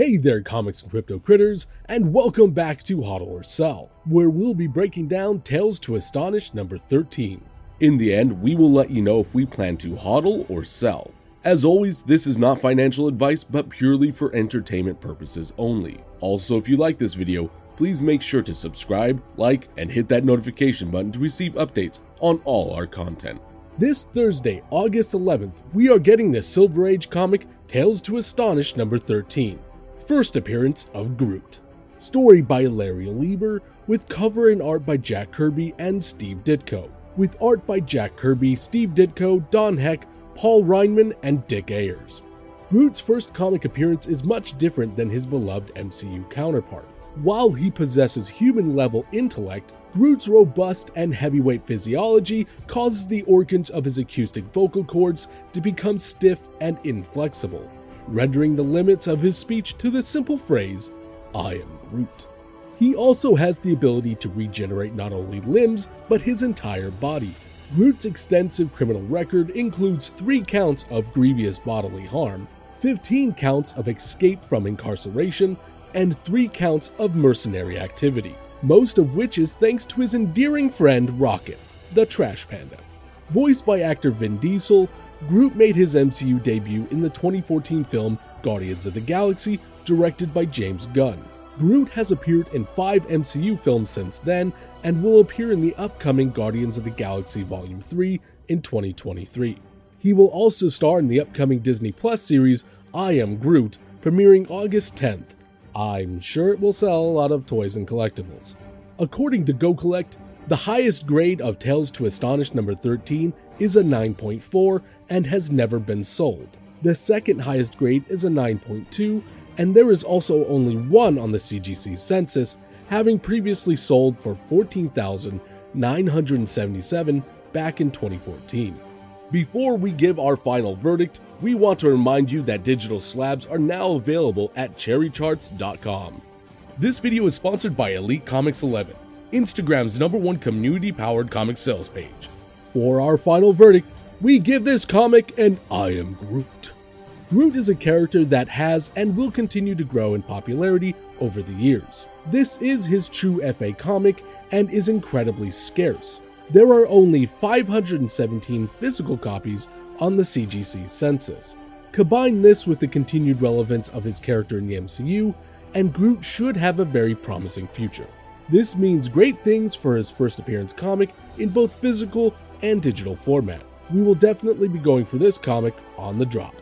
Hey there, comics and crypto critters, and welcome back to HODL or Sell, where we'll be breaking down Tales to Astonish number 13. In the end, we will let you know if we plan to HODL or sell. As always, this is not financial advice, but purely for entertainment purposes only. Also, if you like this video, please make sure to subscribe, like, and hit that notification button to receive updates on all our content. This Thursday, August 11th, we are getting the Silver Age comic Tales to Astonish number 13 first appearance of Groot. Story by Larry Lieber, with cover and art by Jack Kirby and Steve Ditko. With art by Jack Kirby, Steve Ditko, Don Heck, Paul Reinman, and Dick Ayers. Groot's first comic appearance is much different than his beloved MCU counterpart. While he possesses human level intellect, Groot's robust and heavyweight physiology causes the organs of his acoustic vocal cords to become stiff and inflexible rendering the limits of his speech to the simple phrase, I am Groot. He also has the ability to regenerate not only limbs, but his entire body. Groot's extensive criminal record includes 3 counts of grievous bodily harm, 15 counts of escape from incarceration, and 3 counts of mercenary activity, most of which is thanks to his endearing friend Rocket, the Trash Panda. Voiced by actor Vin Diesel, Groot made his MCU debut in the 2014 film Guardians of the Galaxy, directed by James Gunn. Groot has appeared in five MCU films since then and will appear in the upcoming Guardians of the Galaxy Volume 3 in 2023. He will also star in the upcoming Disney Plus series I Am Groot, premiering August 10th. I'm sure it will sell a lot of toys and collectibles. According to Go Collect, the highest grade of Tales to Astonish number 13 is a 9.4 and has never been sold. The second highest grade is a 9.2, and there is also only one on the CGC census, having previously sold for 14,977 back in 2014. Before we give our final verdict, we want to remind you that digital slabs are now available at cherrycharts.com. This video is sponsored by Elite Comics 11, Instagram's number one community powered comic sales page. For our final verdict, we give this comic an I am Groot. Groot is a character that has and will continue to grow in popularity over the years. This is his true FA comic and is incredibly scarce. There are only 517 physical copies on the CGC census. Combine this with the continued relevance of his character in the MCU, and Groot should have a very promising future. This means great things for his first appearance comic in both physical and digital format. We will definitely be going for this comic on the drop.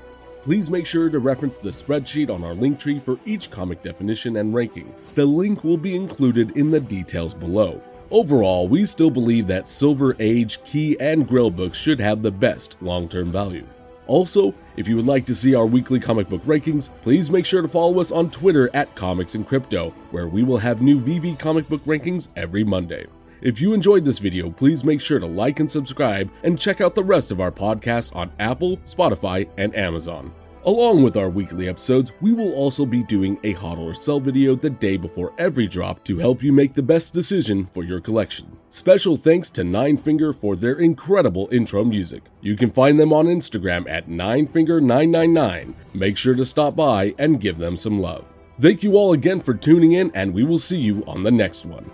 Please make sure to reference the spreadsheet on our link tree for each comic definition and ranking. The link will be included in the details below. Overall, we still believe that Silver Age, Key, and Grail books should have the best long term value. Also, if you would like to see our weekly comic book rankings, please make sure to follow us on Twitter at Comics and Crypto, where we will have new VeVe comic book rankings every Monday. If you enjoyed this video, please make sure to like and subscribe and check out the rest of our podcasts on Apple, Spotify, and Amazon. Along with our weekly episodes, we will also be doing a HODL or sell video the day before every drop to help you make the best decision for your collection. Special thanks to Ninefinger for their incredible intro music. You can find them on Instagram at Ninefinger999. Make sure to stop by and give them some love. Thank you all again for tuning in, and we will see you on the next one.